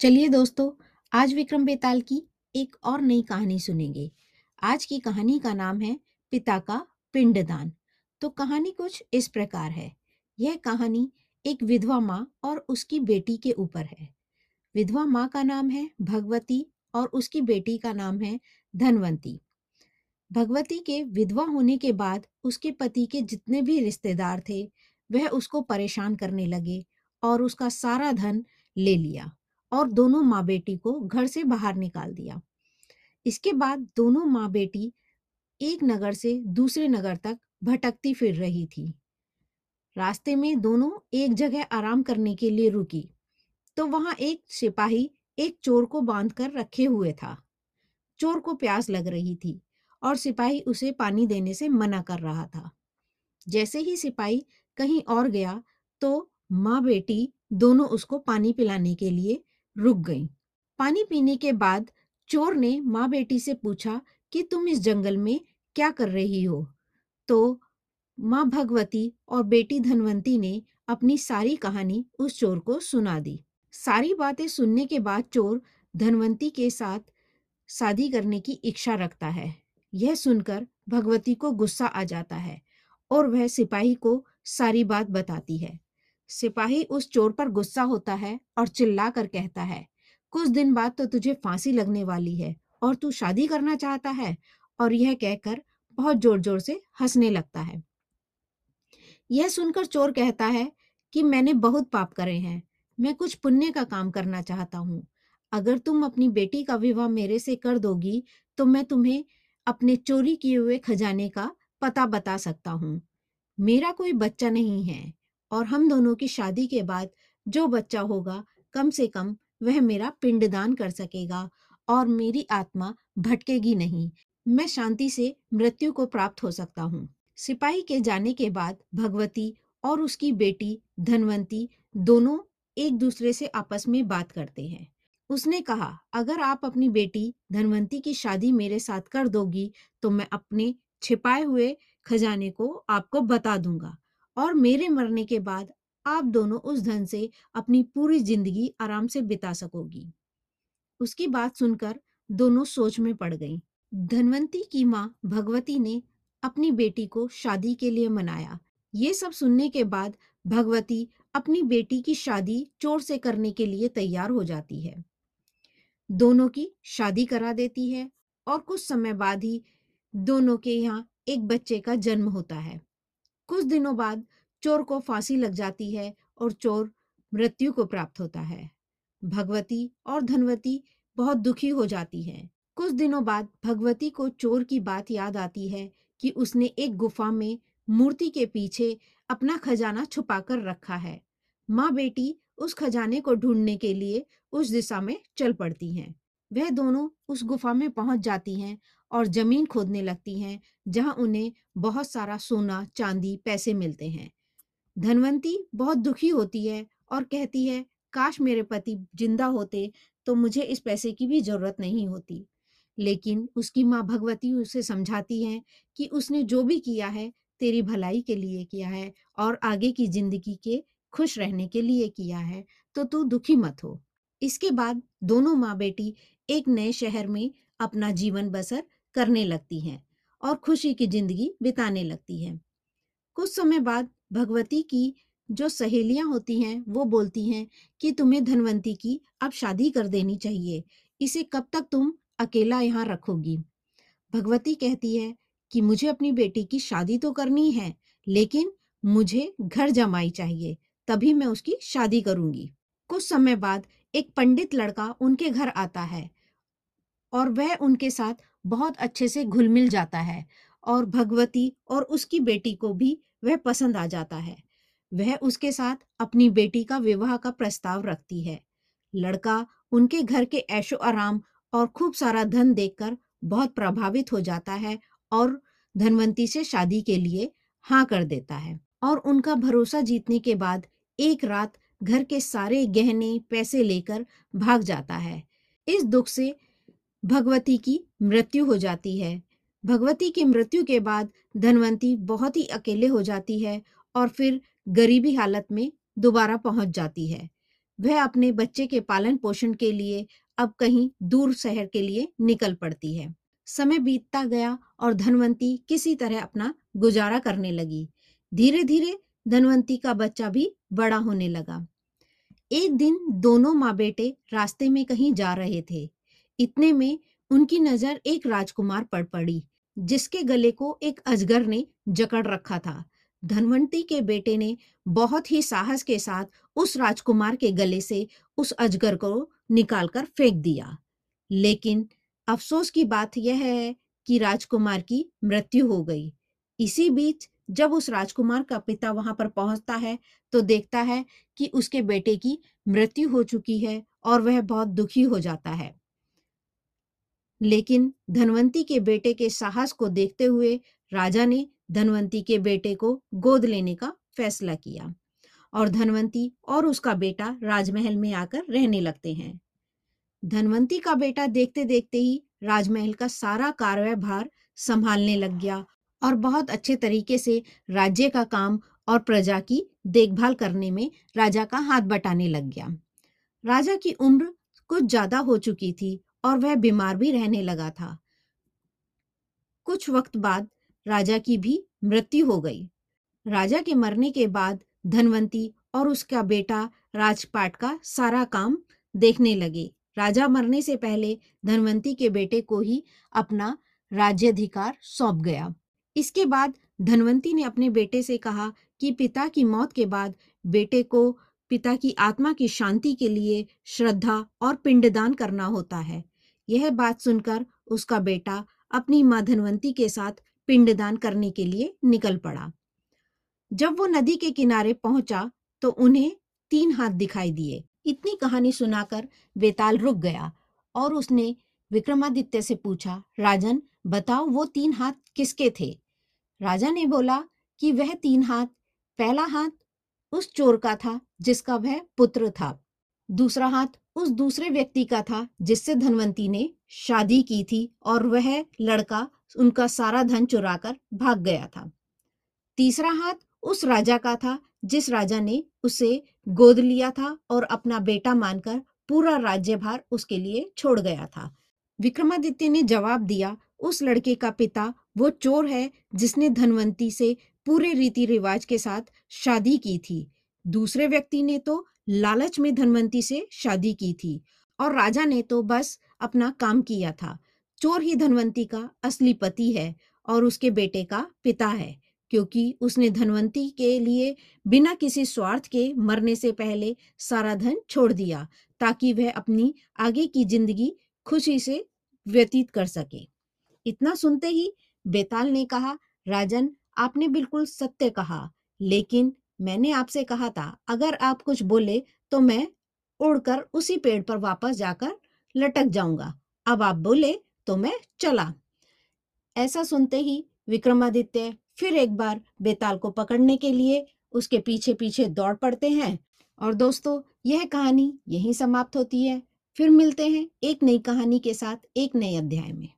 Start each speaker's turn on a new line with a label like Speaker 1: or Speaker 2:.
Speaker 1: चलिए दोस्तों, आज विक्रम बेताल की एक और नई कहानी सुनेंगे। आज की कहानी का नाम है पिता का पिंडदान। तो कहानी कुछ इस प्रकार है। यह कहानी एक विधवा माँ और उसकी बेटी के ऊपर है। विधवा माँ का नाम है भगवती और उसकी बेटी का नाम है धनवंती। भगवती के विधवा होने के बाद उसके पति के जितने भी रिश्तेदार थे, वह उसको परेशान करने लगे और उसका सारा धन ले लिया। और दोनों माँ बेटी को घर से बाहर निकाल दिया। इसके बाद दोनों माँ बेटी एक नगर से दूसरे नगर तक भटकती फिर रही थी। रास्ते में दोनों एक जगह आराम करने के लिए रुकी तो वहाँ एक सिपाही एक चोर को बाँध कर रखे हुए था। चोर को प्यास लग रही थी और सिपाही उसे पानी देने से मना कर रहा था। जैसे ही सिपाही कहीं और गया तो माँ बेटी दोनों उसको पानी पिलाने के लिए रुक गई। पानी पीने के बाद चोर ने माँ बेटी से पूछा कि तुम इस जंगल में क्या कर रही हो? तो माँ भगवती और बेटी धनवंती ने अपनी सारी कहानी उस चोर को सुना दी। सारी बातें सुनने के बाद चोर धनवंती के साथ शादी करने की इच्छा रखता है। यह सुनकर भगवती को गुस्सा आ जाता है और वह सिपाही को सारी बात बताती है। सिपाही उस चोर पर गुस्सा होता है और चिल्ला कर कहता है, कुछ दिन बाद तो तुझे फांसी लगने वाली है और तू शादी करना चाहता है। और यह कहकर बहुत ज़ोर ज़ोर से हंसने लगता है। यह सुनकर चोर कहता है कि मैंने बहुत पाप करे हैं, मैं कुछ पुण्य का काम करना चाहता हूँ। अगर तुम अपनी बेटी का विवाह मेरे से कर दोगी तो मैं तुम्हें अपने चोरी किए हुए खजाने का पता बता सकता हूँ। मेरा कोई बच्चा नहीं है। और हम दोनों की शादी के बाद जो बच्चा होगा, कम से कम वह मेरा पिंडदान कर सकेगा और मेरी आत्मा भटकेगी नहीं। मैं शांति से मृत्यु को प्राप्त हो सकता हूँ। सिपाही के जाने के बाद भगवती और उसकी बेटी, धनवंती दोनों एक दूसरे से आपस में बात करते हैं। उसने कहा, अगर आप अपनी बेटी, धनवंती की शादी मेरे साथ कर दोगी तो मैं अपने छिपाए हुए खजाने को आपको बता दूँगा। और मेरे मरने के बाद आप दोनों उस धन से अपनी पूरी ज़िंदगी आराम से बिता सकोगी। उसकी बात सुनकर दोनों सोच में पड़ गईं। धनवंती की माँ भगवती ने अपनी बेटी को शादी के लिए मनाया। ये सब सुनने के बाद भगवती अपनी बेटी की शादी चोर से करने के लिए तैयार हो जाती है। दोनों की शादी करा देती है और कुछ समय बाद ही दोनों के यहाँ एक बच्चे का जन्म होता है। कुछ दिनों बाद चोर को फांसी लग जाती है और चोर मृत्यु को प्राप्त होता है। भगवती और धनवती बहुत दुखी हो जाती है। कुछ दिनों बाद भगवती को चोर की बात याद आती है कि उसने एक गुफा में मूर्ति के पीछे अपना खजाना छुपा कर रखा है। माँ बेटी उस खजाने को ढूँढने के लिए उस दिशा में चल पड़ती हैं। वह दोनों उस गुफा में पहुँच जाती हैं और ज़मीन खोदने लगती हैं, जहाँ उन्हें बहुत सारा सोना, चांदी, पैसे मिलते हैं। धनवंती बहुत दुखी होती है और कहती है, काश मेरे पति ज़िंदा होते तो मुझे इस पैसे की भी ज़रूरत नहीं होती। लेकिन उसकी माँ भगवती उसे समझाती है कि उसने जो भी किया है, तेरी भलाई के लिए किया है और आगे की ज़िंदगी के खुश रहने के लिए किया है तो तू दुखी मत हो। इसके बाद दोनों माँ बेटी एक नए शहर में अपना जीवन बसर करने लगती हैं और खुशी की ज़िंदगी बिताने लगती हैं। कुछ समय बाद भगवती की जो सहेलियाँ होती हैं, वो बोलती हैं कि, तुम्हें धनवंती की अब शादी कर देनी चाहिए। इसे कब तक तुम अकेला यहाँ रखोगी? भगवती कहती है कि, मुझे अपनी बेटी की शादी तो करनी है, लेकिन मुझे घर जमाई चाहिए, तभी मैं उसकी शादी करूँगी। कुछ समय बाद एक पंडित लड़का उनके घर आता है और वह उनके साथ बहुत अच्छे से घुल मिल जाता है और भगवती और उसकी बेटी को भी वह पसंद आ जाता है। वह उसके साथ अपनी बेटी का विवाह का प्रस्ताव रखती है। लड़का उनके घर के ऐशो आराम और खूब सारा धन देखकर बहुत प्रभावित हो जाता है और धनवंती से शादी के लिए हाँ कर देता है और उनका भरोसा जीतने के बाद एक रात घर के सारे गहने, पैसे लेकर भाग जाता है। इस दुख से भगवती की मृत्यु हो जाती है। भगवती की मृत्यु के बाद धनवंती बहुत ही अकेले हो जाती है और फिर गरीबी हालत में दोबारा पहुँच जाती है। वह अपने बच्चे के पालन पोषण के लिए अब कहीं दूर शहर के लिए निकल पड़ती है। समय बीतता गया और धनवंती किसी तरह अपना गुजारा करने लगी। धीरे धीरे धनवंती का बच्चा भी बड़ा होने लगा। एक दिन दोनों माँ बेटे रास्ते में कहीं जा रहे थे। इतने में उनकी नज़र एक राजकुमार पड़ पड़ी, जिसके गले को एक अजगर ने जकड़ रखा था। धनवंती के बेटे ने बहुत ही साहस के साथ उस राजकुमार के गले से उस अजगर को निकालकर फेंक दिया। लेकिन अफसोस की बात यह है कि राजकुमार की मृत्यु हो गई। इसी बीच जब उस राजकुमार का पिता वहाँ पर पहुँचता है तो देखता है कि उसके बेटे की मृत्यु हो चुकी है और वह बहुत दुखी हो जाता है। लेकिन धनवंती के बेटे के साहस को देखते हुए राजा ने धनवंती के बेटे को गोद लेने का फैसला किया और धनवंती और उसका बेटा राजमहल में आकर रहने लगते हैं। धनवंती का बेटा देखते देखते ही राजमहल का सारा कार्यभार संभालने लग गया और बहुत अच्छे तरीके से राज्य का काम और प्रजा की देखभाल करने में राजा का हाथ बटाने लग गया। राजा की उम्र कुछ ज़्यादा हो चुकी थी और वह बीमार भी रहने लगा था। कुछ वक्त बाद राजा की भी मृत्यु हो गई। राजा के मरने के बाद धनवंती और उसका बेटा राजपाट का सारा काम देखने लगे। राजा मरने से पहले धनवंती के बेटे को ही अपना राज्याधिकार सौंप गया। इसके बाद धनवंती ने अपने बेटे से कहा कि पिता की मौत के बाद बेटे को पिता की आत्मा की शांति के लिए श्रद्धा और पिंडदान करना होता है। यह बात सुनकर उसका बेटा अपनी माँ धनवंती के साथ पिंडदान करने के लिए निकल पड़ा। जब वो नदी के किनारे पहुँचा तो उन्हें तीन हाथ दिखाई दिए। इतनी कहानी सुनाकर बेताल रुक गया और उसने विक्रमादित्य से पूछा, राजन, बताओ वो तीन हाथ किसके थे? राजा ने बोला कि वह तीन हाथ, पहला हाथ उस चोर का था जिसका वह पुत्र था। दूसरा हाथ उस दूसरे व्यक्ति का था जिससे धनवंती ने शादी की थी और वह लड़का उनका सारा धन चुराकर भाग गया था। तीसरा हाथ उस राजा का था जिस राजा ने उसे गोद लिया था और अपना बेटा मानकर पूरा राज्यभार उसके लिए छोड़ गया था। विक्रमादित्य ने जवाब दिया, उस लड़के का पिता वो चोर है जिसने धनवंती से पूरे रीति रिवाज के साथ शादी की थी। दूसरे व्यक्ति ने तो लालच में धनवंती से शादी की थी और राजा ने तो बस अपना काम किया था। चोर ही धनवंती का असली पति है और उसके बेटे का पिता है, क्योंकि उसने धनवंती के लिए बिना किसी स्वार्थ के मरने से पहले सारा धन छोड़ दिया, ताकि वह अपनी आगे की ज़िंदगी खुशी से व्यतीत कर सके। इतना सुनते ही बेताल ने कहा, राजन, आपने बिल्कुल सत्य कहा, लेकिन मैंने आपसे कहा था, अगर आप कुछ बोले तो मैं उड़कर उसी पेड़ पर वापस जाकर लटक जाऊँगा। अब आप बोले तो मैं चला। ऐसा सुनते ही विक्रमादित्य फिर एक बार बेताल को पकड़ने के लिए उसके पीछे पीछे दौड़ पड़ते हैं। और दोस्तों, यह कहानी यहीं समाप्त होती है। फिर मिलते हैं एक नई कहानी के साथ, एक नए अध्याय में।